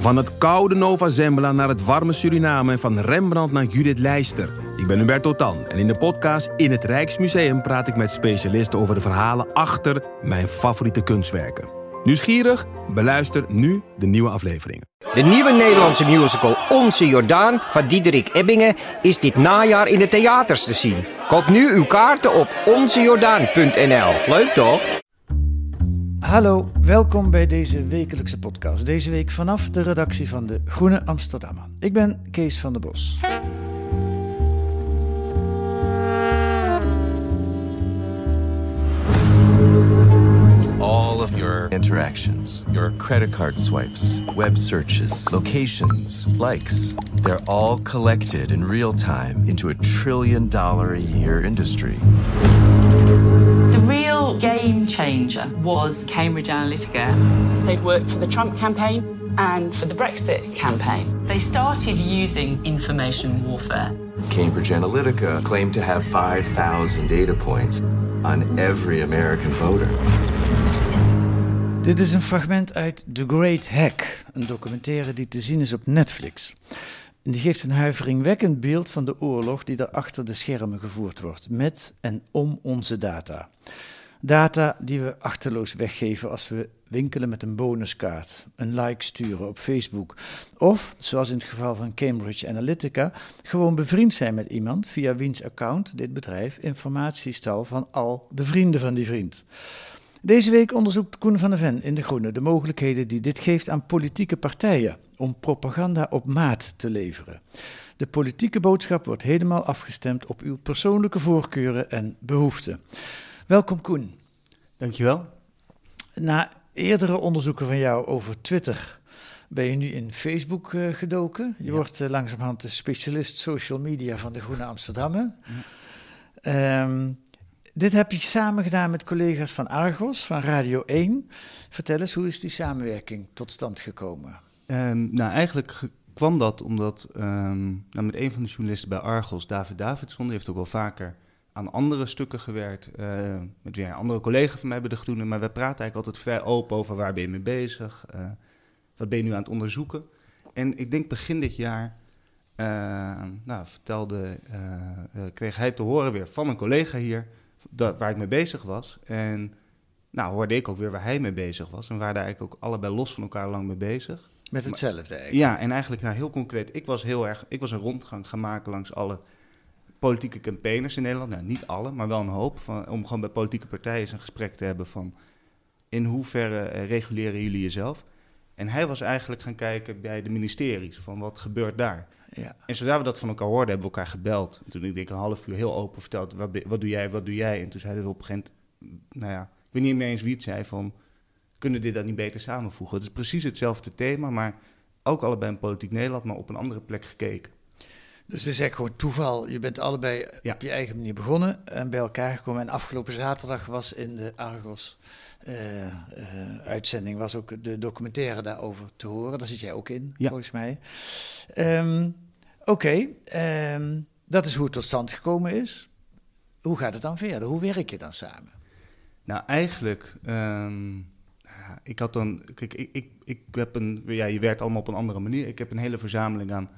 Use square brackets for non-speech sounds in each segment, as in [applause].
Van het koude Nova Zembla naar het warme Suriname en van Rembrandt naar Judith Leister. Ik ben Hubert Totan en in de podcast In het Rijksmuseum praat ik met specialisten over de verhalen achter mijn favoriete kunstwerken. Nieuwsgierig? Beluister nu de nieuwe afleveringen. De nieuwe Nederlandse musical Onze Jordaan van Diederik Ebbingen is dit najaar in de theaters te zien. Koop nu uw kaarten op onzejordaan.nl. Leuk toch? Hallo, welkom bij deze wekelijkse podcast. Deze week vanaf de redactie van de Groene Amsterdammer. Ik ben Kees van der Bos. all of your interactions, your credit card swipes, web searches, locations, likes, they're all collected in real time into a trillion dollar a year industry. Real game changer was Cambridge Analytica. They'd worked for the Trump campaign and for the Brexit campaign. They started using information warfare. Cambridge Analytica claimed to have 5,000 data points on every American voter. Dit is een fragment uit The Great Hack, een documentaire die te zien is op Netflix. En die geeft een huiveringwekkend beeld van de oorlog die er achter de schermen gevoerd wordt, met en om onze data. Data die we achterloos weggeven als we winkelen met een bonuskaart, een like sturen op Facebook. Of, zoals in het geval van Cambridge Analytica, gewoon bevriend zijn met iemand via wiens account dit bedrijf informatie stal van al de vrienden van die vriend. Deze week onderzoekt Koen van der Ven in De Groene de mogelijkheden die dit geeft aan politieke partijen om propaganda op maat te leveren. De politieke boodschap wordt helemaal afgestemd op uw persoonlijke voorkeuren en behoeften. Welkom Koen. Dankjewel. Na eerdere onderzoeken van jou over Twitter ben je nu in Facebook uh, gedoken. Je wordt uh, langzamerhand de specialist social media van de Groene Amsterdammer. Ja. Um, dit heb je samen gedaan met collega's van Argos, van Radio 1. Vertel eens, hoe is die samenwerking tot stand gekomen? Um, nou, eigenlijk kwam dat omdat um, nou, met een van de journalisten bij Argos, David Davidson, die heeft ook wel vaker aan andere stukken gewerkt. Uh, met weer een andere collega van mij bij de Groene. Maar we praten eigenlijk altijd vrij open over waar ben je mee bezig? Uh, wat ben je nu aan het onderzoeken? En ik denk begin dit jaar uh, nou, vertelde, kreeg hij te horen weer van een collega hier dat, waar ik mee bezig was. En nou hoorde ik ook weer waar hij mee bezig was. En we waren eigenlijk ook allebei los van elkaar lang mee bezig. Met hetzelfde eigenlijk? Ja, en eigenlijk nou, heel concreet. Ik was heel erg, ik was een rondgang gaan maken langs alle politieke campaigners in Nederland. Nou, niet alle, maar wel een hoop. Van, om gewoon bij politieke partijen eens een gesprek te hebben van... in hoeverre uh, reguleren jullie jezelf? En hij was eigenlijk gaan kijken bij de ministeries, van wat gebeurt daar? Ja. En zodra we dat van elkaar hoorden, hebben we elkaar gebeld. En toen ik denk een half uur heel open verteld, wat, wat doe jij, wat doe jij? En toen zeiden we op een gegeven moment, nou ja, ik weet niet meer eens wie het zei, van kunnen dit dan niet beter samenvoegen? Het is precies hetzelfde thema, maar ook allebei in politiek Nederland, maar op een andere plek gekeken. Dus het is eigenlijk gewoon toeval. Je bent allebei ja. op je eigen manier begonnen en bij elkaar gekomen. En afgelopen zaterdag was in de Argos uh, uh, uitzending was ook de documentaire daarover te horen. Daar zit jij ook in, ja. volgens mij. Um, Oké, okay. um, dat is hoe het tot stand gekomen is. Hoe gaat het dan verder? Hoe werk je dan samen? Nou, eigenlijk, um, ik had dan, kijk, ik, ik, ik heb een, ja, je werkt allemaal op een andere manier. Ik heb een hele verzameling aan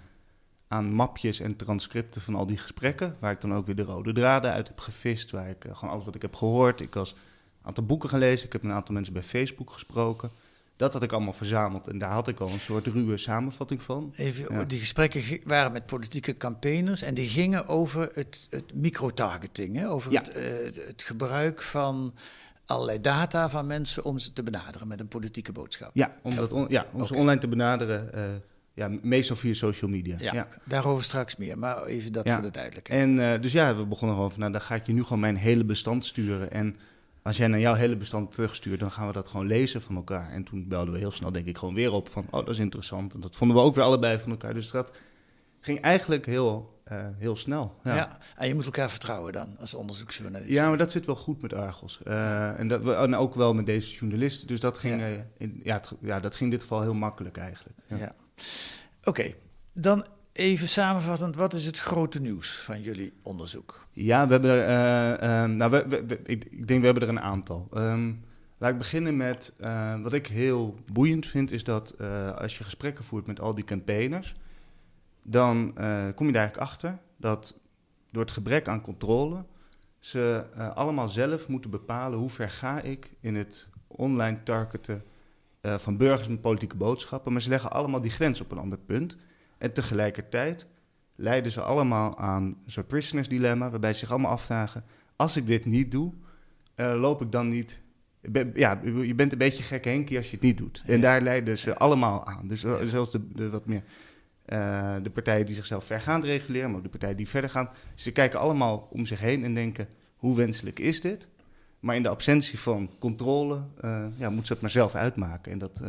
aan mapjes en transcripten van al die gesprekken. Waar ik dan ook weer de rode draden uit heb gevist. Waar ik uh, gewoon alles wat ik heb gehoord. Ik was een aantal boeken gelezen. Ik heb een aantal mensen bij Facebook gesproken. Dat had ik allemaal verzameld. En daar had ik al een soort ruwe samenvatting van. Even, ja. Die gesprekken waren met politieke campaigners. En die gingen over het, het microtargeting. Over ja. het, uh, het, het gebruik van allerlei data van mensen om ze te benaderen met een politieke boodschap. Ja, om, dat on, ja, om okay. ze online te benaderen. Uh, ja, meestal via social media. Ja, ja, daarover straks meer, maar even dat ja. voor de duidelijkheid. En uh, dus ja, we begonnen gewoon van, nou, dan ga ik je nu gewoon mijn hele bestand sturen. En als jij naar jouw hele bestand terugstuurt, dan gaan we dat gewoon lezen van elkaar. En toen belden we heel snel, denk ik, gewoon weer op van, oh, dat is interessant. En dat vonden we ook weer allebei van elkaar. Dus dat ging eigenlijk heel, uh, heel snel. Ja. ja. en je moet elkaar vertrouwen dan, als onderzoeksjournalist. Ja, maar dat zit wel goed met Argos. Uh, en, dat, en ook wel met deze journalisten. Dus dat ging, ja. In, ja, het, ja, dat ging in dit geval heel makkelijk eigenlijk. Ja. Oké, dan even samenvattend, wat is het grote nieuws van jullie onderzoek? Ja, we hebben er, uh, uh, nou, we, ik, denk we hebben er een aantal. Um, Laat ik beginnen met uh, wat ik heel boeiend vind, is dat uh, als je gesprekken voert met al die campaigners, dan kom je daar eigenlijk achter dat door het gebrek aan controle ze allemaal zelf moeten bepalen hoe ver ga ik in het online targeten van burgers met politieke boodschappen. Maar ze leggen allemaal die grens op een ander punt. En tegelijkertijd leiden ze allemaal aan zo'n prisoners dilemma, waarbij ze zich allemaal afvragen: als ik dit niet doe, loop ik dan niet ja, je bent een beetje gek Henkie als je het niet doet. En daar leiden ze allemaal aan. Dus uh, zelfs de, de, wat meer uh, de partijen die zichzelf vergaand reguleren, maar ook de partijen die verder gaan. Ze kijken allemaal om zich heen en denken: hoe wenselijk is dit? Maar in de absentie van controle uh, ja, moeten ze het maar zelf uitmaken. En dat,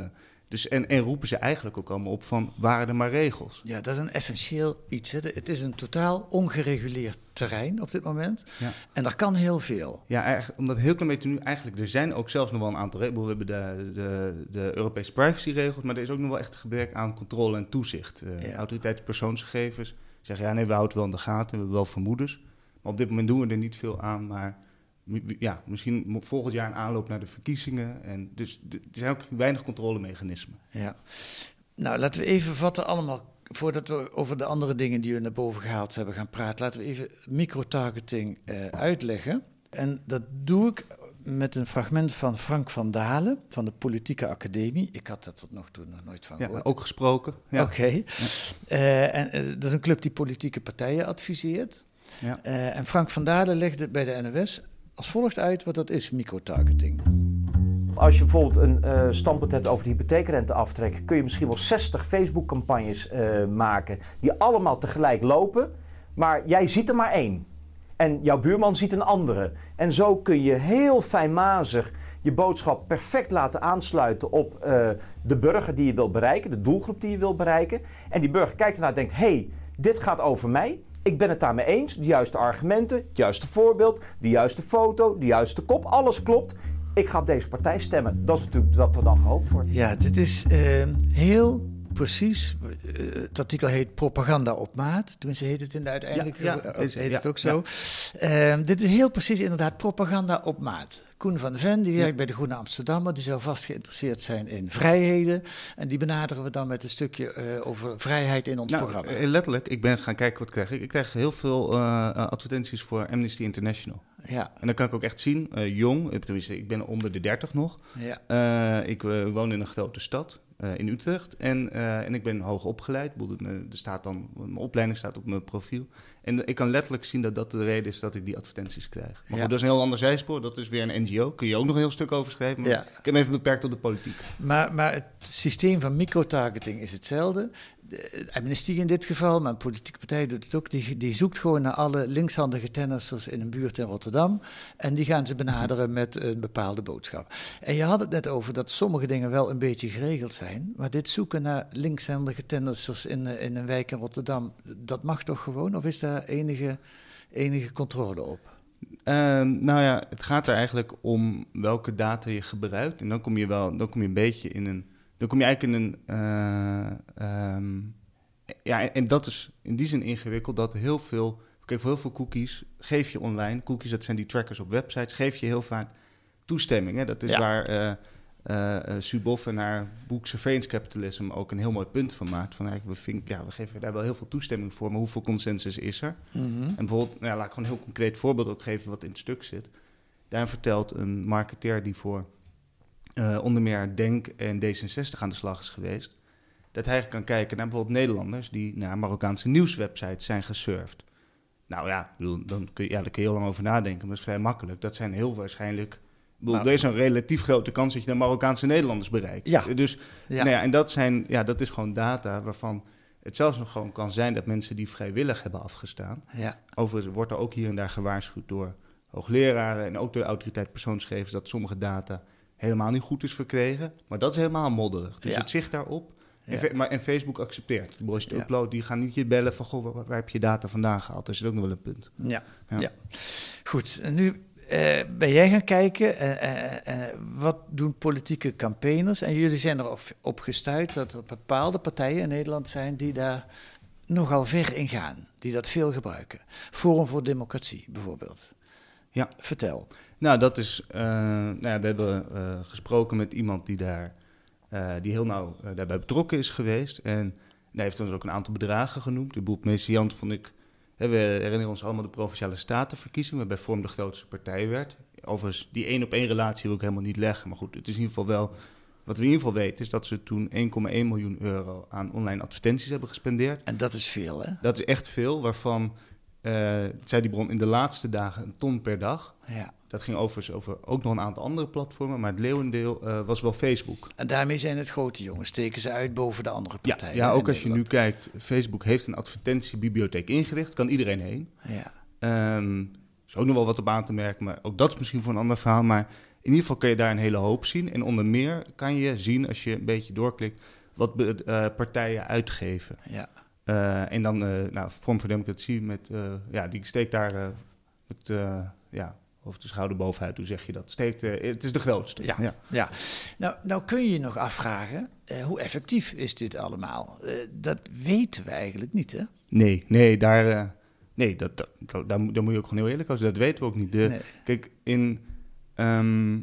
dus, en, en roepen ze eigenlijk ook allemaal op van waren er maar regels. Ja, dat is een essentieel iets. Hè. Het is een totaal ongereguleerd terrein op dit moment. Ja. En er kan heel veel. Ja, omdat heel klein beetje nu eigenlijk... Er zijn ook zelfs nog wel een aantal regels. We hebben de, de, de Europese privacyregels... maar er is ook nog wel echt een gebrek aan controle en toezicht. Uh, ja. Autoriteit persoonsgegevens zeggen... ja, nee, we houden het wel in de gaten, we hebben wel vermoedens. Maar op dit moment doen we er niet veel aan, maar ja, misschien volgend jaar een aanloop naar de verkiezingen. En dus er zijn ook weinig controlemechanismen. Ja. Nou, laten we even vatten allemaal. Voordat we over de andere dingen die we naar boven gehaald hebben gaan praten, laten we even microtargeting uh, uitleggen. En dat doe ik met een fragment van Frank van Dalen van de Politieke Academie. Ik had dat tot nog toe nog nooit van gehoord. Ja, ook gesproken. Ja. Oké. Okay. Ja. Uh, en uh, dat is een club die politieke partijen adviseert. Ja. en Frank van Dalen legde bij de NOS als volgt uit wat dat is, microtargeting. Als je bijvoorbeeld een uh, standpunt hebt over de hypotheekrenteaftrek, kun je misschien wel 60 Facebook-campagnes uh, maken die allemaal tegelijk lopen, maar jij ziet er maar één. En jouw buurman ziet een andere. En zo kun je heel fijnmazig je boodschap perfect laten aansluiten op uh, de burger die je wil bereiken, de doelgroep die je wil bereiken. En die burger kijkt ernaar en denkt: hé, hey, dit gaat over mij. Ik ben het daarmee eens. De juiste argumenten, het juiste voorbeeld, de juiste foto, de juiste kop. Alles klopt. Ik ga op deze partij stemmen. Dat is natuurlijk wat er dan gehoopt wordt. Ja, dit is uh, heel precies. Uh, het artikel heet Propaganda op maat. Tenminste, heet het in de uiteindelijke. Ja, ja, heet ja, het ook zo. Uh, dit is heel precies inderdaad propaganda op maat. Koen van Ven, die werkt bij de Groene Amsterdammer, die zal vast geïnteresseerd zijn in vrijheden. En die benaderen we dan met een stukje uh, over vrijheid in ons nou, programma. Letterlijk, ik ben gaan kijken wat krijg ik. Ik krijg heel veel advertenties voor Amnesty International. Ja. En dan kan ik ook echt zien, jong, tenminste, ik ben onder de 30 nog. Ja. ik woon in een grote stad. Uh, in Utrecht. En, uh, en ik ben hoog opgeleid. Er staat dan, mijn opleiding staat op mijn profiel. En ik kan letterlijk zien dat dat de reden is dat ik die advertenties krijg. Maar ja. goed, dat is een heel ander zijspoor. Dat is weer een NGO. Kun je ook nog een heel stuk over schrijven. Maar ja. ik heb hem even beperkt tot de politiek. Maar, maar het systeem van microtargeting is hetzelfde. De amnestie in dit geval, maar een politieke partij doet het ook. Die, die zoekt gewoon naar alle linkshandige tennissers in een buurt in Rotterdam. En die gaan ze benaderen met een bepaalde boodschap. En je had het net over dat sommige dingen wel een beetje geregeld zijn. Maar dit zoeken naar linkshandige tennissers in, in een wijk in Rotterdam, dat mag toch gewoon? Of is daar enige, enige controle op? Um, nou ja, het gaat er eigenlijk om welke data je gebruikt. En dan kom je wel, dan kom je een beetje in een dan kom je eigenlijk in een. Uh, um, ja, en dat is in die zin ingewikkeld dat heel veel. Kijk, voor heel veel cookies geef je online. Cookies, dat zijn die trackers op websites. Geef je heel vaak toestemming. Hè? Dat is ja. waar uh, uh, Suboff en haar boek Surveillance Capitalism ook een heel mooi punt van maakt. Van eigenlijk, we, vind, ja, we geven daar wel heel veel toestemming voor, maar hoeveel consensus is er? Mm -hmm. En bijvoorbeeld, nou ja, laat ik gewoon een heel concreet voorbeeld ook geven wat in het stuk zit. Daar vertelt een marketeer die voor uh, onder meer Denk en D66 aan de slag is geweest. Dat hij kan kijken naar bijvoorbeeld Nederlanders die naar Marokkaanse nieuwswebsites zijn gesurfd. Nou ja, dan, kun je, ja, daar kun je heel lang over nadenken, maar dat is vrij makkelijk. Dat zijn heel waarschijnlijk. Bedoel, nou, er is een relatief grote kans dat je de Marokkaanse Nederlanders bereikt. Ja. Dus ja. Nou ja, en dat, zijn, ja, dat is gewoon data waarvan het zelfs nog gewoon kan zijn dat mensen die vrijwillig hebben afgestaan. Ja. Overigens wordt er ook hier en daar gewaarschuwd door hoogleraren en ook door de autoriteit persoonsgegevens dat sommige data helemaal niet goed is verkregen. Maar dat is helemaal modderig. Dus Ja. het zicht daarop. En, Ja. maar, en Facebook accepteert. Als je het Ja. uploadt, die gaan niet je bellen van... Goh, waar, waar heb je data vandaan gehaald? Dat is ook nog wel een punt. Ja, Ja. Goed, en nu eh, ben jij gaan kijken, eh, eh, wat doen politieke campaigners? En jullie zijn erop op gestuurd dat er bepaalde partijen in Nederland zijn die daar nogal ver in gaan. Die dat veel gebruiken. Forum voor Democratie bijvoorbeeld. Ja. Vertel. Nou, dat is. eh, nou ja, we hebben eh, gesproken met iemand die daar. eh, die heel nauw daarbij betrokken is geweest. En hij heeft ons ook een aantal bedragen genoemd. De boel saillant vond ik. Hè, we herinneren ons allemaal de provinciale statenverkiezingen, waarbij Vorm de grootste partij werd. Overigens, die één op één relatie wil ik helemaal niet leggen. Maar goed, het is in ieder geval wel. Wat we in ieder geval weten is dat ze toen 1,1 miljoen euro aan online advertenties hebben gespendeerd. En dat is veel, hè? Dat is echt veel, waarvan, zei die bron, in de laatste dagen een ton per dag. Ja. Dat ging overigens over ook nog een aantal andere platformen, maar het leeuwendeel eh, was wel Facebook. En daarmee zijn het grote jongens. Steken ze uit boven de andere partijen. ja ook als je nu kijkt, Facebook heeft een advertentiebibliotheek ingericht, kan iedereen heen. Ja. Ehm, is ook nog wel wat op aan te merken, maar ook dat is misschien voor een ander verhaal. Maar in ieder geval kun je daar een hele hoop zien. En onder meer kan je zien, als je een beetje doorklikt, wat eh, partijen uitgeven. Ja. Eh, en dan, eh nou, Vorm voor Democratie, met, eh, ja, die steekt daar met, ja, over de schouder bovenuit, hoe zeg je dat? Steekt, het is de grootste. Ja, ja. Nou, nou kun je je nog afvragen, hoe effectief is dit allemaal? Dat weten we eigenlijk niet, hè? Nee, nee, daar, nee dat, dat, dat- daar, moet- daar moet je ook gewoon heel eerlijk over zijn. Dat weten we ook niet. De, Nee. Kijk, in... ehm,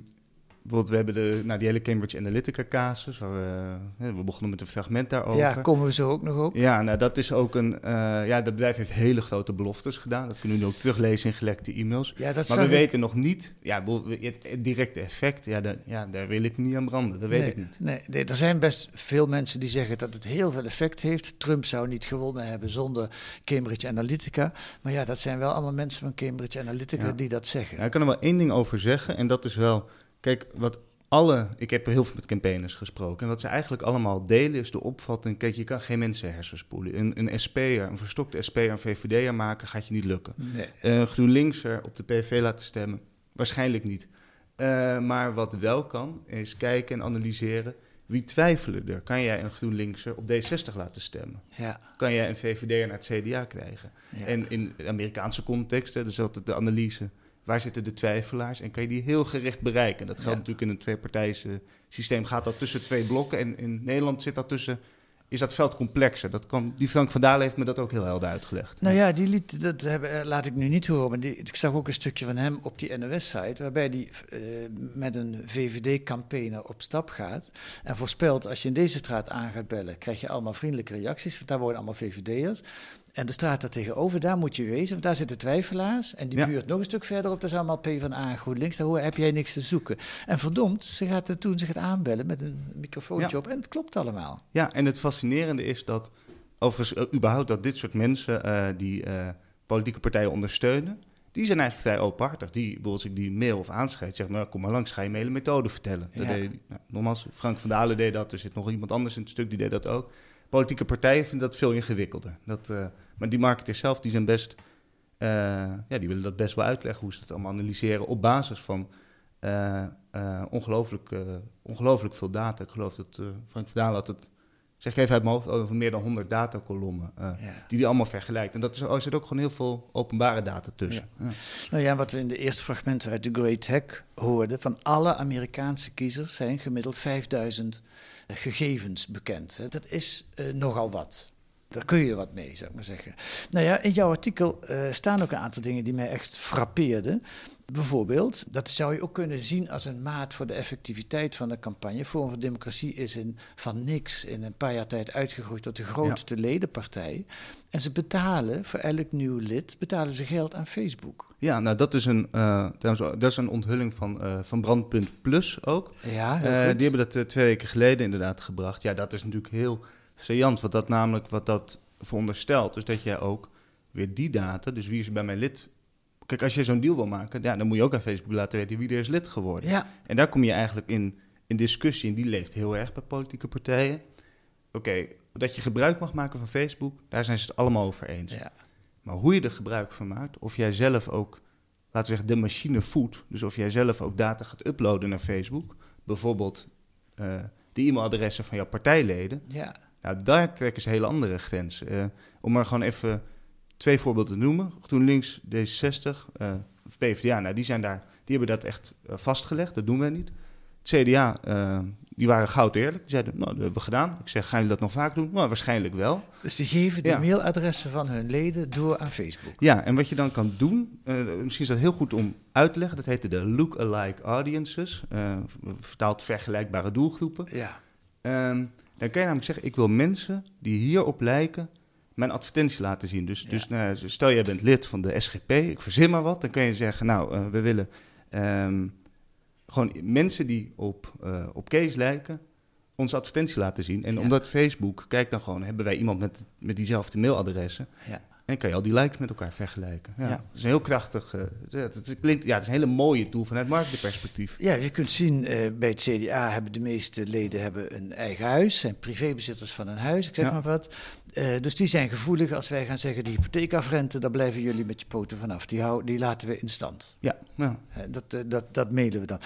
bijvoorbeeld, we hebben de, nou, die hele Cambridge Analytica casus. Waar we, we begonnen met een fragment daarover. Ja, komen we zo ook nog op. Ja, nou dat is ook een... eh, ja, dat bedrijf heeft hele grote beloftes gedaan. Dat kunnen we nu ook teruglezen in gelekte e-mails. Ja, dat maar we ik- weten nog niet... Ja, het, directe effect, ja, daar- ja, daar wil ik niet aan branden. Dat weet nee, ik niet. Nee, nee, er zijn best veel mensen die zeggen dat het heel veel effect heeft. Trump zou niet gewonnen hebben zonder Cambridge Analytica. Maar ja, dat zijn wel allemaal mensen van Cambridge Analytica Ja. die dat zeggen. Nou, ik kan er wel één ding over zeggen. En dat is wel... Kijk, wat alle... Ik heb heel veel met campaigners gesproken. En wat ze eigenlijk allemaal delen is de opvatting... Kijk, je kan geen mensen hersenspoelen. Een, een SP'er, een verstokte SP'er, een VVD'er maken... gaat je niet lukken. Nee. Een GroenLinkser op de PV laten stemmen? Waarschijnlijk niet. Eh, maar wat wel kan, is kijken en analyseren... Wie twijfelen er? Kan jij een GroenLinkser op D60 laten stemmen? Ja, Kan jij een VVD'er naar het CDA krijgen? ja. En in de Amerikaanse context, hè, dus altijd de analyse, waar zitten de twijfelaars? En kan je die heel gericht bereiken? Dat geldt Ja. natuurlijk in een tweepartijse systeem. Gaat dat tussen twee blokken? En in Nederland zit dat tussen, is dat veld complexer. Dat kan, die Frank van Dalen heeft me dat ook heel helder uitgelegd. Nou ja, die liet, dat hebben, eh, laat ik nu niet horen, maar die, ik zag ook een stukje van hem op die NOS-site, waarbij hij met een VVD-campaigner op stap gaat en voorspelt, als je in deze straat aan gaat bellen, krijg je allemaal vriendelijke reacties, want daar wonen allemaal VVD'ers. En de straat daar tegenover, daar moet je wezen, want daar zitten twijfelaars. En die Ja. buurt nog een stuk verderop, daar is allemaal PvdA en GroenLinks, daar hoor- heb jij niks te zoeken. En verdomd, ze gaat er toen zich aanbellen met een microfoontje Ja. op en het klopt allemaal. Ja, en het fascinerende is dat, overigens, eh, überhaupt dat dit soort mensen eh, die eh, politieke partijen ondersteunen, die zijn eigenlijk vrij openhartig. Die, bijvoorbeeld als ik die mail of aanschrijf, zeg maar, kom maar langs, ga je mijn hele methode vertellen. Dat Ja. deed, nou, nogmaals, Frank van Dalen deed dat, er zit nog iemand anders in het stuk, die deed dat ook. Politieke partijen vinden dat veel ingewikkelder. Dat, eh, maar die marketeers zelf, die zijn best, eh, ja, die willen dat best wel uitleggen, hoe ze dat allemaal analyseren op basis van eh, ongelooflijk, ongelooflijk veel data. Ik geloof dat Frank Dalen had het, zeg ik even uit mijn hoofd, over meer dan 100 datakolommen. eh, Ja. die die allemaal vergelijkt. En dat is, er zit ook gewoon heel veel openbare data tussen. Ja. Nou ja, wat we in de eerste fragmenten uit The Great Hack hoorden, van alle Amerikaanse kiezers zijn gemiddeld 5000 gegevens bekend. Dat is eh, nogal wat. Daar kun je wat mee, zou ik maar zeggen. Nou ja, in jouw artikel eh, staan ook een aantal dingen die mij echt frappeerden. Bijvoorbeeld, dat zou je ook kunnen zien als een maat voor de effectiviteit van de campagne. Forum voor Democratie is in, van niks in een paar jaar tijd uitgegroeid tot de grootste ledenpartij. En ze betalen voor elk nieuw lid betalen ze geld aan Facebook. Ja, nou dat is een, eh, dat is een onthulling van, eh, van Brandpunt Plus ook. Ja, Eh, die hebben dat twee weken geleden inderdaad gebracht. Ja, dat is natuurlijk heel saillant, wat dat namelijk wat dat veronderstelt. Dus dat jij ook weer die data, dus wie is bij mijn lid... Kijk, als je zo'n deal wil maken, ja, dan moet je ook aan Facebook laten weten wie er is lid geworden. Ja, En daar kom je eigenlijk in, in discussie, en die leeft heel erg bij politieke partijen. Oké, dat je gebruik mag maken van Facebook, daar zijn ze het allemaal over eens. ja. Maar hoe je er gebruik van maakt, of jij zelf ook, laten we zeggen, de machine voedt. Dus of jij zelf ook data gaat uploaden naar Facebook. Bijvoorbeeld eh, de e-mailadressen van jouw partijleden. ja. Nou, daar trekken ze hele andere grenzen. Eh, om maar gewoon even twee voorbeelden te noemen. GroenLinks, D66, eh, of PvdA, nou, die, zijn daar, die hebben dat echt eh, vastgelegd. Dat doen wij niet. Het CDA, eh, die waren goud eerlijk. Die zeiden, nou, dat hebben we gedaan. Ik zeg, gaan jullie dat nog vaak doen? Nou, waarschijnlijk wel. Dus die geven de Ja. mailadressen van hun leden door aan Facebook. Ja, en wat je dan kan doen, eh, misschien is dat heel goed om uit te leggen. Dat heette de look-alike audiences. eh, vertaald vergelijkbare doelgroepen. Ja. Ehm, dan kan je namelijk zeggen, ik wil mensen die hierop lijken mijn advertentie laten zien. Dus, dus nou, stel jij bent lid van de SGP, ik verzin maar wat. Dan kan je zeggen, nou, eh, we willen ehm, gewoon mensen die op, eh, op Kees lijken, onze advertentie laten zien. En Ja. omdat Facebook, kijk dan gewoon, hebben wij iemand met, met diezelfde mailadressen. Ja. En dan kan je al die likes met elkaar vergelijken. Ja. Ja. Dat is een heel krachtig, eh, het, klinkt, ja, het is een hele mooie tool vanuit marketingperspectief. Ja, je kunt zien, eh, bij het CDA hebben de meeste leden hebben een eigen huis, zijn privébezitters van een huis, ik zeg Ja. maar wat. Eh, dus die zijn gevoelig als wij gaan zeggen, die hypotheekafrente, daar blijven jullie met je poten vanaf. Die, hou, die laten we in stand. Ja, ja. Dat, dat, dat mailen we dan.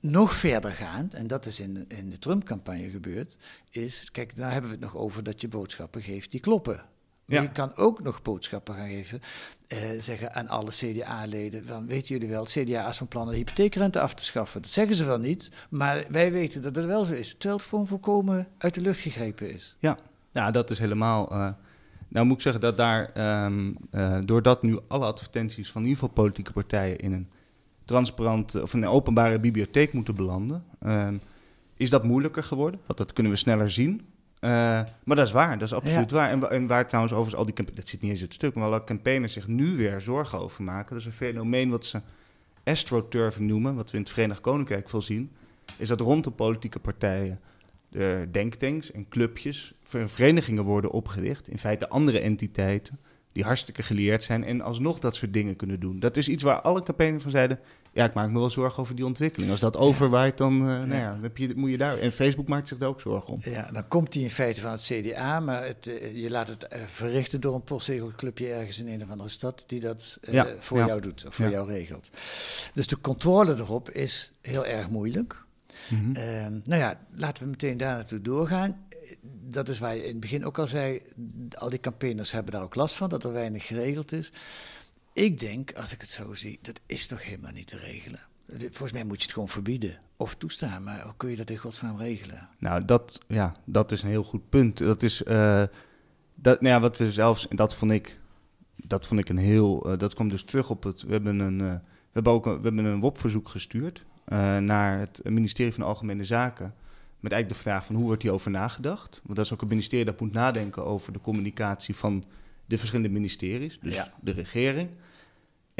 Nog verder gaand, en dat is in, in de Trump-campagne gebeurd, is, kijk, daar hebben we het nog over dat je boodschappen geeft die kloppen. Maar Ja. Je kan ook nog boodschappen gaan geven, eh, zeggen aan alle CDA-leden, van weten jullie wel, het CDA is van plan de hypotheekrente af te schaffen. Dat zeggen ze wel niet, maar wij weten dat het wel zo is. Terwijl het gewoon volkomen uit de lucht gegrepen is. Ja, ja dat is helemaal. eh, nou moet ik zeggen dat daar, ehm, eh, doordat nu alle advertenties van in ieder geval politieke partijen in een transparante of een openbare bibliotheek moeten belanden, ehm, is dat moeilijker geworden. Want dat kunnen we sneller zien. Eh, maar dat is waar, dat is absoluut Ja. waar. En, en waar trouwens overigens al die dat zit niet eens in het stuk, maar alle campaigners zich nu weer zorgen over maken. Dat is een fenomeen wat ze astroturfing noemen, wat we in het Verenigd Koninkrijk veel zien, is dat rond de politieke partijen de denktanks en clubjes, ver- verenigingen worden opgericht. In feite andere entiteiten die hartstikke geleerd zijn en alsnog dat soort dingen kunnen doen. Dat is iets waar alle campagnes van zeiden, ja, ik maak me wel zorgen over die ontwikkeling. Als dat overwaait, dan, eh, nou ja, heb je, moet je daar... En Facebook maakt zich daar ook zorgen om. Ja, dan komt die in feite van het CDA, maar het, eh, je laat het eh, verrichten door een postzegelclubje ergens in een of andere stad die dat Ja, voor jou doet of voor jou regelt. Dus de controle erop is heel erg moeilijk. Mhm. Ehm, nou ja, laten we meteen daar naartoe doorgaan. Dat is waar je in het begin ook al zei, al die campaigners hebben daar ook last van, dat er weinig geregeld is. Ik denk, als ik het zo zie, dat is toch helemaal niet te regelen. Volgens mij moet je het gewoon verbieden of toestaan, maar hoe kun je dat in godsnaam regelen? Nou, dat, ja, dat is een heel goed punt. Dat is, eh, dat, nou ja, wat we zelfs, en dat vond ik, dat vond ik een heel, eh, dat kwam dus terug op het, we hebben een, eh, we hebben ook een, we hebben een WOP-verzoek gestuurd naar het ministerie van Algemene Zaken. Met eigenlijk de vraag van hoe wordt hierover nagedacht? Want dat is ook een ministerie dat moet nadenken over de communicatie van de verschillende ministeries, dus Ja. de regering.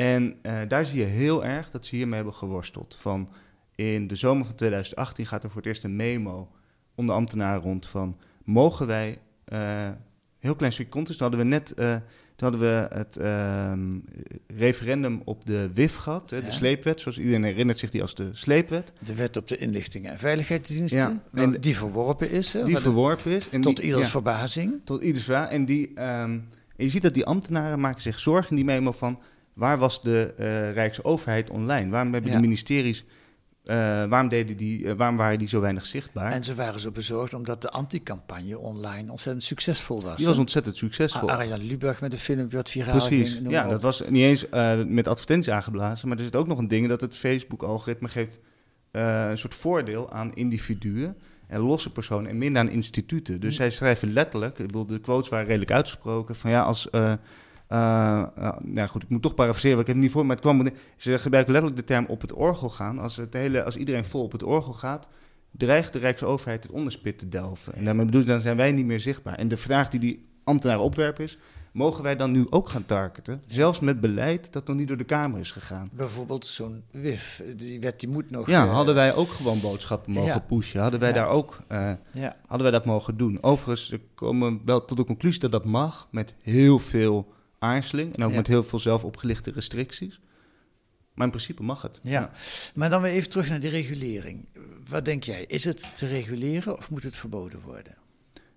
En eh, daar zie je heel erg dat ze hiermee hebben geworsteld. Van in de zomer van 2018 gaat er voor het eerst een memo onder ambtenaren rond van... mogen wij, eh heel klein stukje context, toen hadden we net... eh, hadden we het ehm, referendum op de WIF gehad, hè, Ja. de sleepwet. Zoals iedereen herinnert zich die als de sleepwet. De wet op de inlichtingen en veiligheidsdiensten, Ja, en- die verworpen is. Hè, Die verworpen is. En tot die- ieders ja. verbazing. Tot ieders vraag. En, die, ehm, en je ziet dat die ambtenaren maken zich zorgen in die memo van... waar was de eh Rijksoverheid online? Waarom hebben Ja. de ministeries... eh, waarom, deden die, eh, waarom waren die zo weinig zichtbaar? En ze waren zo bezorgd omdat de anticampagne online ontzettend succesvol was. die was ontzettend succesvol. Arjan Lubach met een filmpje wat viraal Precies. ging. Ja, dat was niet eens met advertenties aangeblazen. Maar er zit ook nog een ding dat het Facebook-algoritme geeft een soort voordeel aan individuen en losse personen en minder aan instituten. Dus zij schrijven letterlijk, ik bedoel, de quotes waren redelijk uitgesproken, van ja, als... nou goed, ik moet toch parafraseren, want ik heb het niet voor, maar het kwam, ze gebruiken letterlijk de term op het orgel gaan. Als, het hele, als iedereen vol op het orgel gaat, dreigt de Rijksoverheid het onderspit te delven. En daarmee bedoel ik, dan zijn wij niet meer zichtbaar. En de vraag die die ambtenaren opwerpen is, mogen wij dan nu ook gaan targeten? Zelfs met beleid dat nog niet door de Kamer is gegaan. Bijvoorbeeld zo'n WIF, die wet die moet nog... Ja, eh, hadden wij ook gewoon boodschappen mogen ja. pushen? Hadden wij Ja. daar ook... eh, Ja, hadden wij dat mogen doen? Overigens, we komen wel tot de conclusie dat dat mag met heel veel aarzeling en ook Ja. met heel veel zelf opgelichte restricties. Maar in principe mag het. ja. Maar dan weer even terug naar die regulering. Wat denk jij? Is het te reguleren of moet het verboden worden?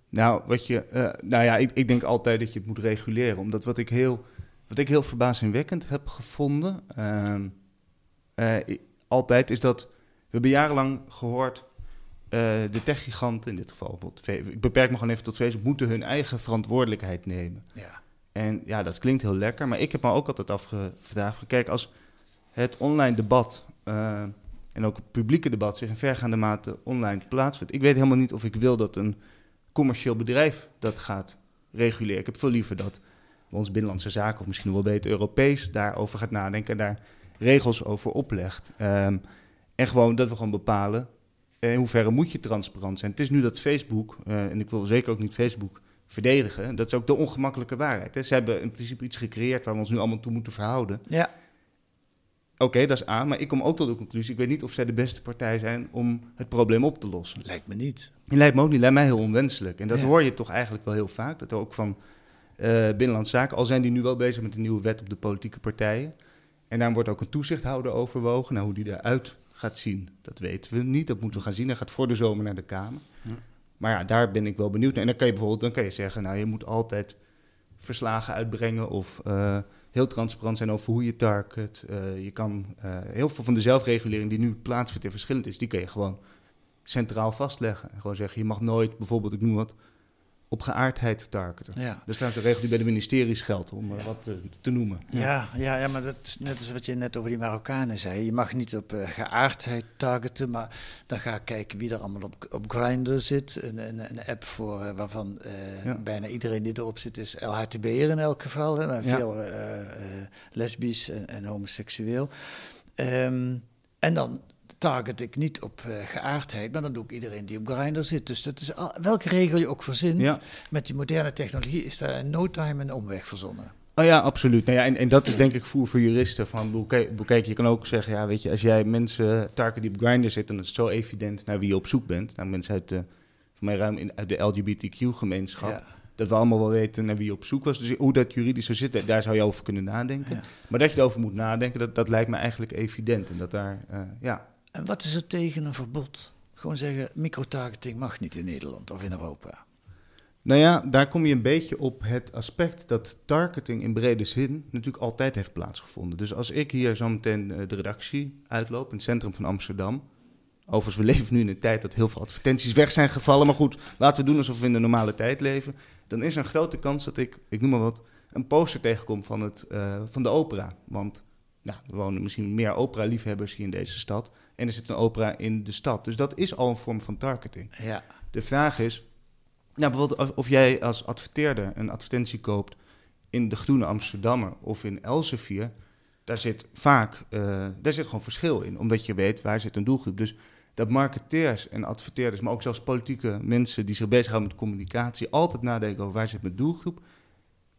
Nou, wat je, eh, nou ja, ik, ik denk altijd dat je het moet reguleren. Omdat wat ik heel, wat ik heel verbazingwekkend heb gevonden, ehm, eh, altijd is dat we hebben jarenlang gehoord, eh, de techgiganten, in dit geval ik beperk me gewoon even tot Facebook, moeten hun eigen verantwoordelijkheid nemen. Ja. En ja, dat klinkt heel lekker, maar ik heb me ook altijd afgevraagd, van, kijk, als het online debat eh, en ook het publieke debat zich in vergaande mate online plaatsvindt. Ik weet helemaal niet of ik wil dat een commercieel bedrijf dat gaat reguleren. Ik heb veel liever dat ons Binnenlandse Zaken, of misschien wel beter Europees, daarover gaat nadenken en daar regels over oplegt. Ehm, en gewoon dat we gewoon bepalen eh, in hoeverre moet je transparant zijn. Het is nu dat Facebook, eh, en ik wil zeker ook niet Facebook verdedigen, dat is ook de ongemakkelijke waarheid. Hè. Ze hebben in principe iets gecreëerd waar we ons nu allemaal toe moeten verhouden. Ja. Oké, dat is A, maar ik kom ook tot de conclusie, ik weet niet of zij de beste partij zijn om het probleem op te lossen. Lijkt me niet. Lijkt me ook niet, lijkt mij heel onwenselijk. En dat Ja. hoor je toch eigenlijk wel heel vaak, dat ook van eh Binnenlandse Zaken, al zijn die nu wel bezig met een nieuwe wet op de politieke partijen. En daar wordt ook een toezichthouder overwogen. Nou, hoe die eruit gaat zien, dat weten we niet. Dat moeten we gaan zien. Hij gaat voor de zomer naar de Kamer. Maar ja, daar ben ik wel benieuwd naar. En dan kan je bijvoorbeeld dan kan je zeggen, nou, je moet altijd verslagen uitbrengen of eh, heel transparant zijn over hoe je target. Eh, je kan eh, heel veel van de zelfregulering die nu plaatsvindt en verschillend is, die kun je gewoon centraal vastleggen. En gewoon zeggen, je mag nooit bijvoorbeeld, ik noem wat, op geaardheid targeten. Ja. Er staat een regel die bij de ministeries geldt, om eh, wat te, te noemen. Ja, ja, ja, maar dat is net als wat je net over die Marokkanen zei. Je mag niet op eh, geaardheid targeten, maar dan ga ik kijken wie er allemaal op, op Grindr zit. Een, een, een app voor, eh, waarvan eh, bijna iedereen die erop zit is LHTB'er in elk geval. Hè, veel eh, eh, lesbisch en, en homoseksueel. Ehm, en dan target ik niet op eh, geaardheid, maar dan doe ik iedereen die op Grindr zit. Dus dat is al, welke regel je ook verzint, Ja. met die moderne technologie is daar in no time een omweg verzonnen. Oh ja, absoluut. Nou ja, en, en dat is denk ik voer voor juristen. Van, kijk, je kan ook zeggen, ja, weet je, als jij mensen target die op Grindr zitten, dan is het zo evident naar wie je op zoek bent. Nou, mensen uit de, voor mij ruim in, uit de LGBTQ-gemeenschap. Ja. Dat we allemaal wel weten naar wie je op zoek was. Dus hoe dat juridisch zou zitten, daar zou je over kunnen nadenken. Ja. Maar dat je erover moet nadenken, dat, dat lijkt me eigenlijk evident. En dat daar, eh, ja, En wat is er tegen een verbod? Gewoon zeggen, microtargeting mag niet in Nederland of in Europa. Nou ja, daar kom je een beetje op het aspect dat targeting in brede zin natuurlijk altijd heeft plaatsgevonden. Dus als ik hier zo meteen eh, de redactie uitloop in het centrum van Amsterdam. Overigens, we [laughs] leven nu in een tijd dat heel veel advertenties weg zijn gevallen. Maar goed, laten we doen alsof we in de normale tijd leven. Dan is er een grote kans dat ik, ik noem maar wat, een poster tegenkom van, het, eh, van de opera. Want nou, er wonen misschien meer opera-liefhebbers hier in deze stad. En er zit een opera in de stad. Dus dat is al een vorm van targeting. Ja. De vraag is, nou, bijvoorbeeld of, jij als adverteerder een advertentie koopt in de Groene Amsterdammer of in Elsevier, daar zit vaak eh, daar zit gewoon verschil in, omdat je weet waar zit een doelgroep. Dus dat marketeers en adverteerders, maar ook zelfs politieke mensen die zich bezighouden met communicatie, altijd nadenken over waar zit mijn doelgroep,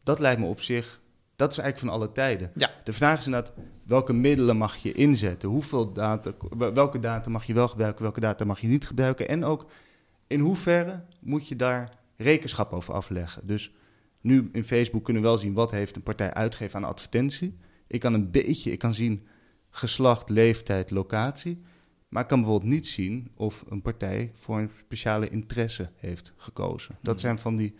dat lijkt me op zich, dat is eigenlijk van alle tijden. Ja. De vraag is inderdaad, welke middelen mag je inzetten? Hoeveel data, welke data mag je wel gebruiken, welke data mag je niet gebruiken? En ook in hoeverre moet je daar rekenschap over afleggen? Dus nu in Facebook kunnen we wel zien wat heeft een partij uitgegeven aan advertentie. Ik kan een beetje, ik kan zien geslacht, leeftijd, locatie. Maar ik kan bijvoorbeeld niet zien of een partij voor een speciale interesse heeft gekozen. Dat zijn van die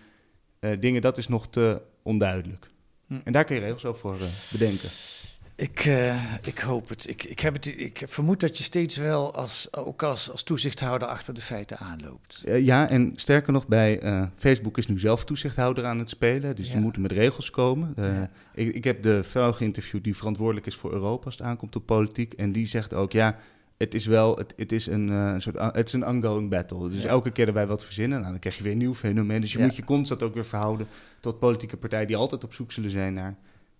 eh, dingen, dat is nog te onduidelijk. Hm. En daar kun je regels over eh, bedenken. Ik, eh, ik hoop het. Ik, ik, heb het. ik vermoed dat je steeds wel als, ook als, als toezichthouder achter de feiten aanloopt. Eh, ja, en sterker nog, bij Facebook is nu zelf toezichthouder aan het spelen. Dus Ja. die moeten met regels komen. Ja. ik, ik heb de vrouw geïnterviewd die verantwoordelijk is voor Europa als het aankomt op politiek. En die zegt ook, ja, het is wel, het, het is een, eh, soort, het is een ongoing battle. Dus Ja. elke keer dat wij wat verzinnen, nou, dan krijg je weer een nieuw fenomeen. Dus je Ja. moet je constant ook weer verhouden tot politieke partijen die altijd op zoek zullen zijn naar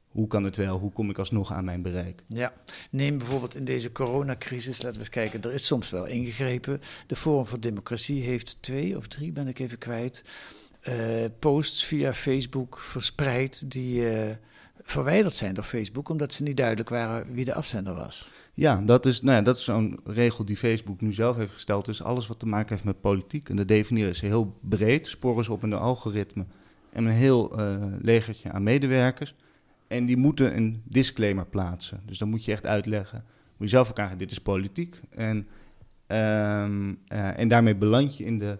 hoe kan het wel, hoe kom ik alsnog aan mijn bereik. Ja, neem bijvoorbeeld in deze coronacrisis, laten we eens kijken, er is soms wel ingegrepen. De Forum voor Democratie heeft twee of drie, ben ik even kwijt, eh, posts via Facebook verspreid die eh, verwijderd zijn door Facebook, omdat ze niet duidelijk waren wie de afzender was. Ja, dat is, nou ja, dat is zo'n regel die Facebook nu zelf heeft gesteld. Dus alles wat te maken heeft met politiek. En dat definiëren ze heel breed. Sporen ze op in een algoritme. En een heel eh, legertje aan medewerkers. En die moeten een disclaimer plaatsen. Dus dan moet je echt uitleggen. Moet je zelf ook aangeven, dit is politiek. En, ehm, eh, en daarmee beland je in de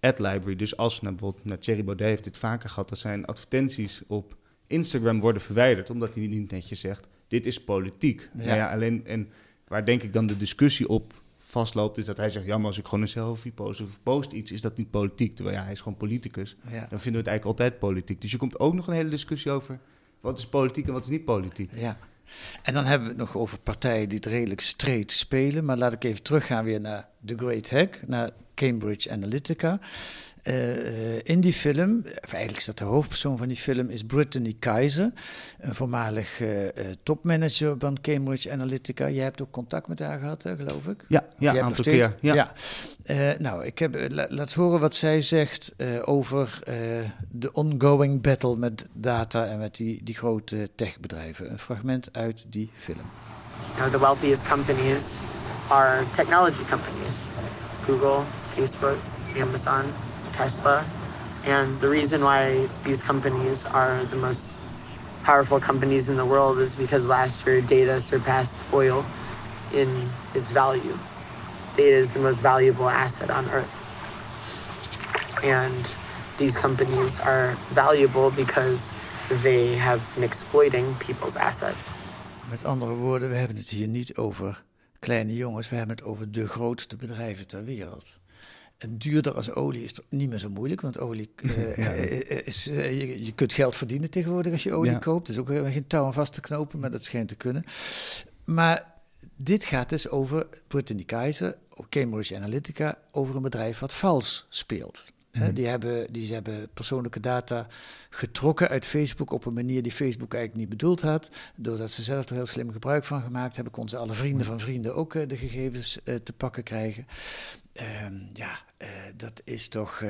ad library. Dus als nou, bijvoorbeeld, nou, Thierry Baudet heeft dit vaker gehad. Dat zijn advertenties op Instagram worden verwijderd. Omdat hij niet netjes zegt, dit is politiek. Ja. Nou ja, alleen, en waar denk ik dan de discussie op vastloopt, is dat hij zegt: Ja, maar als ik gewoon een selfie post of post iets, is dat niet politiek. Terwijl ja, hij is gewoon politicus. Ja. Dan vinden we het eigenlijk altijd politiek. Dus je komt ook nog een hele discussie over wat is politiek en wat is niet politiek. Ja. En dan hebben we het nog over partijen die het redelijk streed spelen. Maar laat ik even teruggaan weer naar The Great Hack, naar Cambridge Analytica. Uh, in die film, of eigenlijk is dat de hoofdpersoon van die film, is Brittany Kaiser, een voormalig uh, topmanager van Cambridge Analytica. Jij hebt ook contact met haar gehad, hè, geloof ik? Ja, ja een aantal keer. Ja. ja. nou, ik heb, la, laat horen wat zij zegt over de ongoing battle met data en met die, die grote techbedrijven. Een fragment uit die film. You know, the wealthiest companies are technology companies. Google, Facebook, Amazon. Tesla. And the reason why these companies are the most powerful companies in the world is because last year data surpassed oil in its value. Data is the most valuable asset on earth. And these companies are valuable because they have been exploiting people's assets. Met andere woorden, we hebben het hier niet over kleine jongens, we hebben het over de grootste bedrijven ter wereld. Duurder als olie is niet meer zo moeilijk, want olie [laughs] uh, is, uh, je, je, kunt geld verdienen tegenwoordig als je olie ja. koopt. Dus ook geen touw aan vast te knopen, maar dat schijnt te kunnen. Maar dit gaat dus over Brittany Kaiser, Cambridge Analytica, over een bedrijf wat vals speelt. Mm. Die, hebben, die hebben persoonlijke data getrokken uit Facebook op een manier die Facebook eigenlijk niet bedoeld had. Doordat ze zelf er heel slim gebruik van gemaakt hebben, konden ze alle vrienden van vrienden ook de gegevens te pakken krijgen. Uh, ja, uh, dat is toch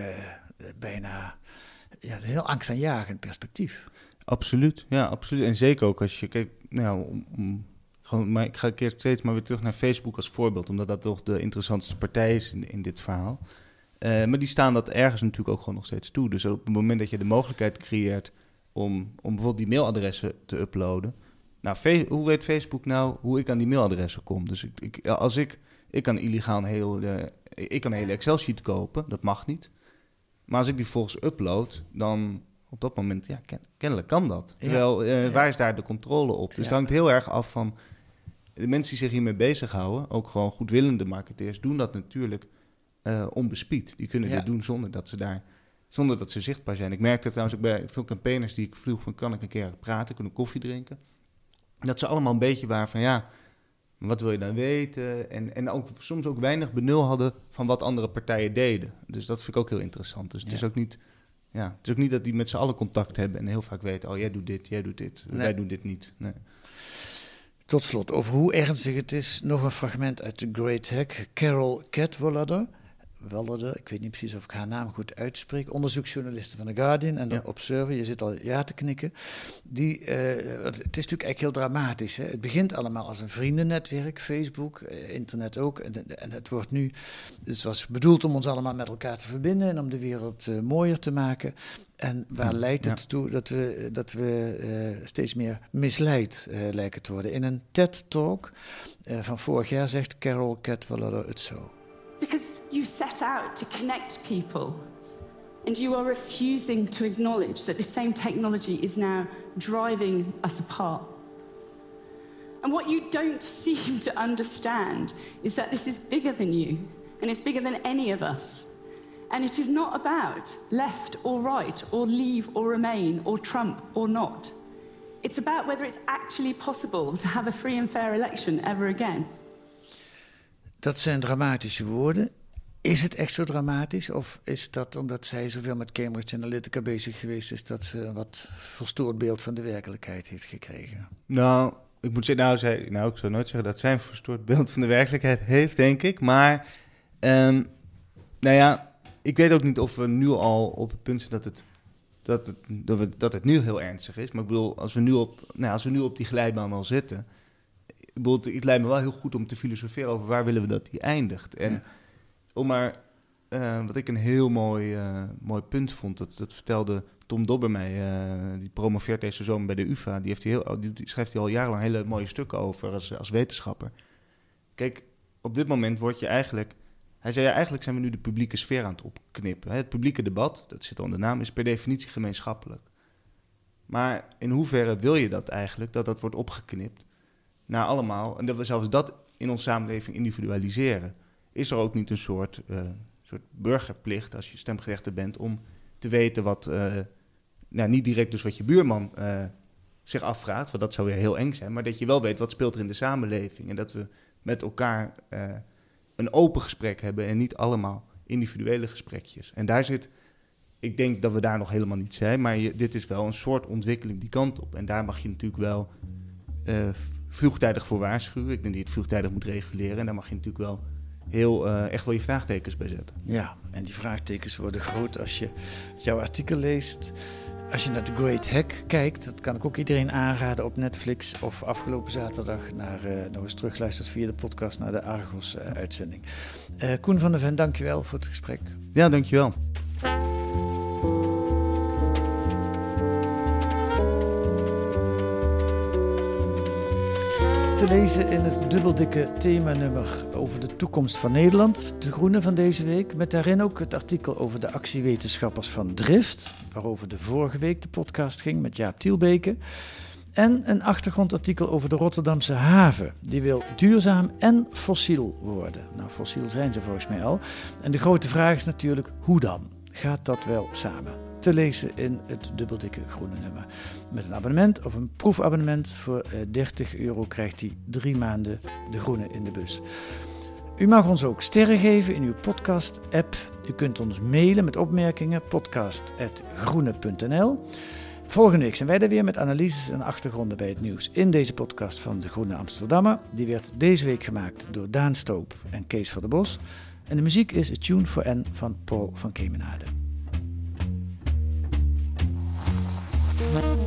bijna ja, een heel angstaanjagend perspectief. Absoluut, ja, absoluut. En zeker ook als je kijkt, nou, om, gewoon, maar ik ga keer steeds maar weer terug naar Facebook als voorbeeld, omdat dat toch de interessantste partij is in, in dit verhaal. Uh, maar die staan dat ergens natuurlijk ook gewoon nog steeds toe. Dus op het moment dat je de mogelijkheid creëert om, om bijvoorbeeld die mailadressen te uploaden. Nou, hoe weet Facebook nou hoe ik aan die mailadressen kom? Dus ik, als ik, ik kan illegaal een heel, uh, ik kan een hele Excel-sheet kopen, dat mag niet. Maar als ik die volgens upload, dan op dat moment, ja, ken, kennelijk kan dat. Terwijl, ja. waar is daar de controle op? Dus ja. het hangt heel erg af van de mensen die zich hiermee bezighouden, ook gewoon goedwillende marketeers, doen dat natuurlijk uh, onbespied. Die kunnen ja. dit doen zonder dat ze daar zonder dat ze zichtbaar zijn. Ik merkte trouwens ook bij veel campaigners die ik vroeg van kan ik een keer praten, kunnen koffie drinken. Dat ze allemaal een beetje waren van ja, wat wil je dan weten? En, en ook soms ook weinig benul hadden van wat andere partijen deden. Dus dat vind ik ook heel interessant. Dus het ja. is ook niet. Ja, het is ook niet dat die met z'n allen contact hebben en heel vaak weten: oh, jij doet dit, jij doet dit, nee. wij doen dit niet. Nee. Tot slot, over hoe ernstig het is, nog een fragment uit The Great Hack. Carol Cadwallader, Wellerde, ik weet niet precies of ik haar naam goed uitspreek, onderzoeksjournaliste van The Guardian en de ja. Observer, je zit al ja te knikken. Die, uh, het is natuurlijk eigenlijk heel dramatisch. Hè? Het begint allemaal als een vriendennetwerk, Facebook, uh, internet ook. En, en, het wordt nu, het was bedoeld om ons allemaal met elkaar te verbinden en om de wereld uh, mooier te maken. En waar ja, leidt het ja. toe dat we, dat we steeds meer misleid lijken te worden? In een TED-talk van vorig jaar zegt Carol Cadwallader het zo. Because you set out to connect people, and you are refusing to acknowledge that the same technology is now driving us apart. And what you don't [laughs] seem to understand is that this is bigger than you, and it's bigger than any of us. And it is not about left or right, or leave or remain, or Trump or not. It's about whether it's actually possible to have a free and fair election ever again. Dat zijn dramatische woorden. Is het echt zo dramatisch? Of is dat omdat zij zoveel met Cambridge Analytica bezig geweest is, dat ze een wat verstoord beeld van de werkelijkheid heeft gekregen? Nou, ik moet zeggen, nou, zij, nou ik zou nooit zeggen dat zij een verstoord beeld van de werkelijkheid heeft, denk ik. Maar, um, nou ja, ik weet ook niet of we nu al op het punt zijn dat het, dat het, dat, we, dat het nu heel ernstig is. Maar ik bedoel, als we nu op, nou, als we nu op die glijbaan al zitten het lijkt me wel heel goed om te filosoferen over waar willen we dat die eindigt. En ja. Om maar, uh, wat ik een heel mooi, uh, mooi punt vond, dat, dat vertelde Tom Dobber mij, uh, die promoveert deze zomer bij de UvA. Die, heeft heel, die, schrijft hij al jarenlang hele mooie stukken over als, als wetenschapper. Kijk, op dit moment word je eigenlijk... Hij zei, eigenlijk zijn we nu de publieke sfeer aan het opknippen. Het publieke debat, dat zit in de naam, is per definitie gemeenschappelijk. Maar in hoeverre wil je dat eigenlijk, dat dat wordt opgeknipt? naar allemaal, en dat we zelfs dat in onze samenleving individualiseren, is er ook niet een soort, uh, soort burgerplicht als je stemgerechtigd bent om te weten wat, uh, nou niet direct dus wat je buurman uh, zich afvraagt, want dat zou weer heel eng zijn, maar dat je wel weet wat speelt er in de samenleving en dat we met elkaar eh, een open gesprek hebben en niet allemaal individuele gesprekjes. En daar zit, ik denk dat we daar nog helemaal niet zijn, maar dit is wel een soort ontwikkeling die kant op. En daar mag je natuurlijk wel eh, vroegtijdig voor waarschuwen. Ik denk dat je het vroegtijdig moet reguleren en daar mag je natuurlijk wel heel eh, echt wel je vraagtekens bij zetten. Ja, en die vraagtekens worden groot als je jouw artikel leest. Als je naar The Great Hack kijkt, dat kan ik ook iedereen aanraden op Netflix. Of afgelopen zaterdag naar, uh, nog eens terugluistert via de podcast naar de Argos-uitzending. Uh, Koen van der Ven, dankjewel voor het gesprek. Ja, dankjewel. Te lezen in het dubbeldikke themanummer over de toekomst van Nederland, De Groene van deze week. Met daarin ook het artikel over de actiewetenschappers van Drift, waarover de vorige week de podcast ging met Jaap Tielbeke. En een achtergrondartikel over de Rotterdamse haven. Die wil duurzaam en fossiel worden. Nou, fossiel zijn ze volgens mij al. En de grote vraag is natuurlijk, hoe dan? Gaat dat wel samen? Te lezen in het dubbeldikke groene nummer. Met een abonnement of een proefabonnement voor 30 eh, euro krijgt hij drie maanden de groene in de bus. U mag ons ook sterren geven in uw podcast-app. U kunt ons mailen met opmerkingen podcast.groene.nl. Volgende week zijn wij er weer met analyses en achtergronden bij het nieuws in deze podcast van De Groene Amsterdammer. Die werd deze week gemaakt door Daan Stoop en Kees van der Bos. En de muziek is A Tune for N van Paul van Kemenade. Bye.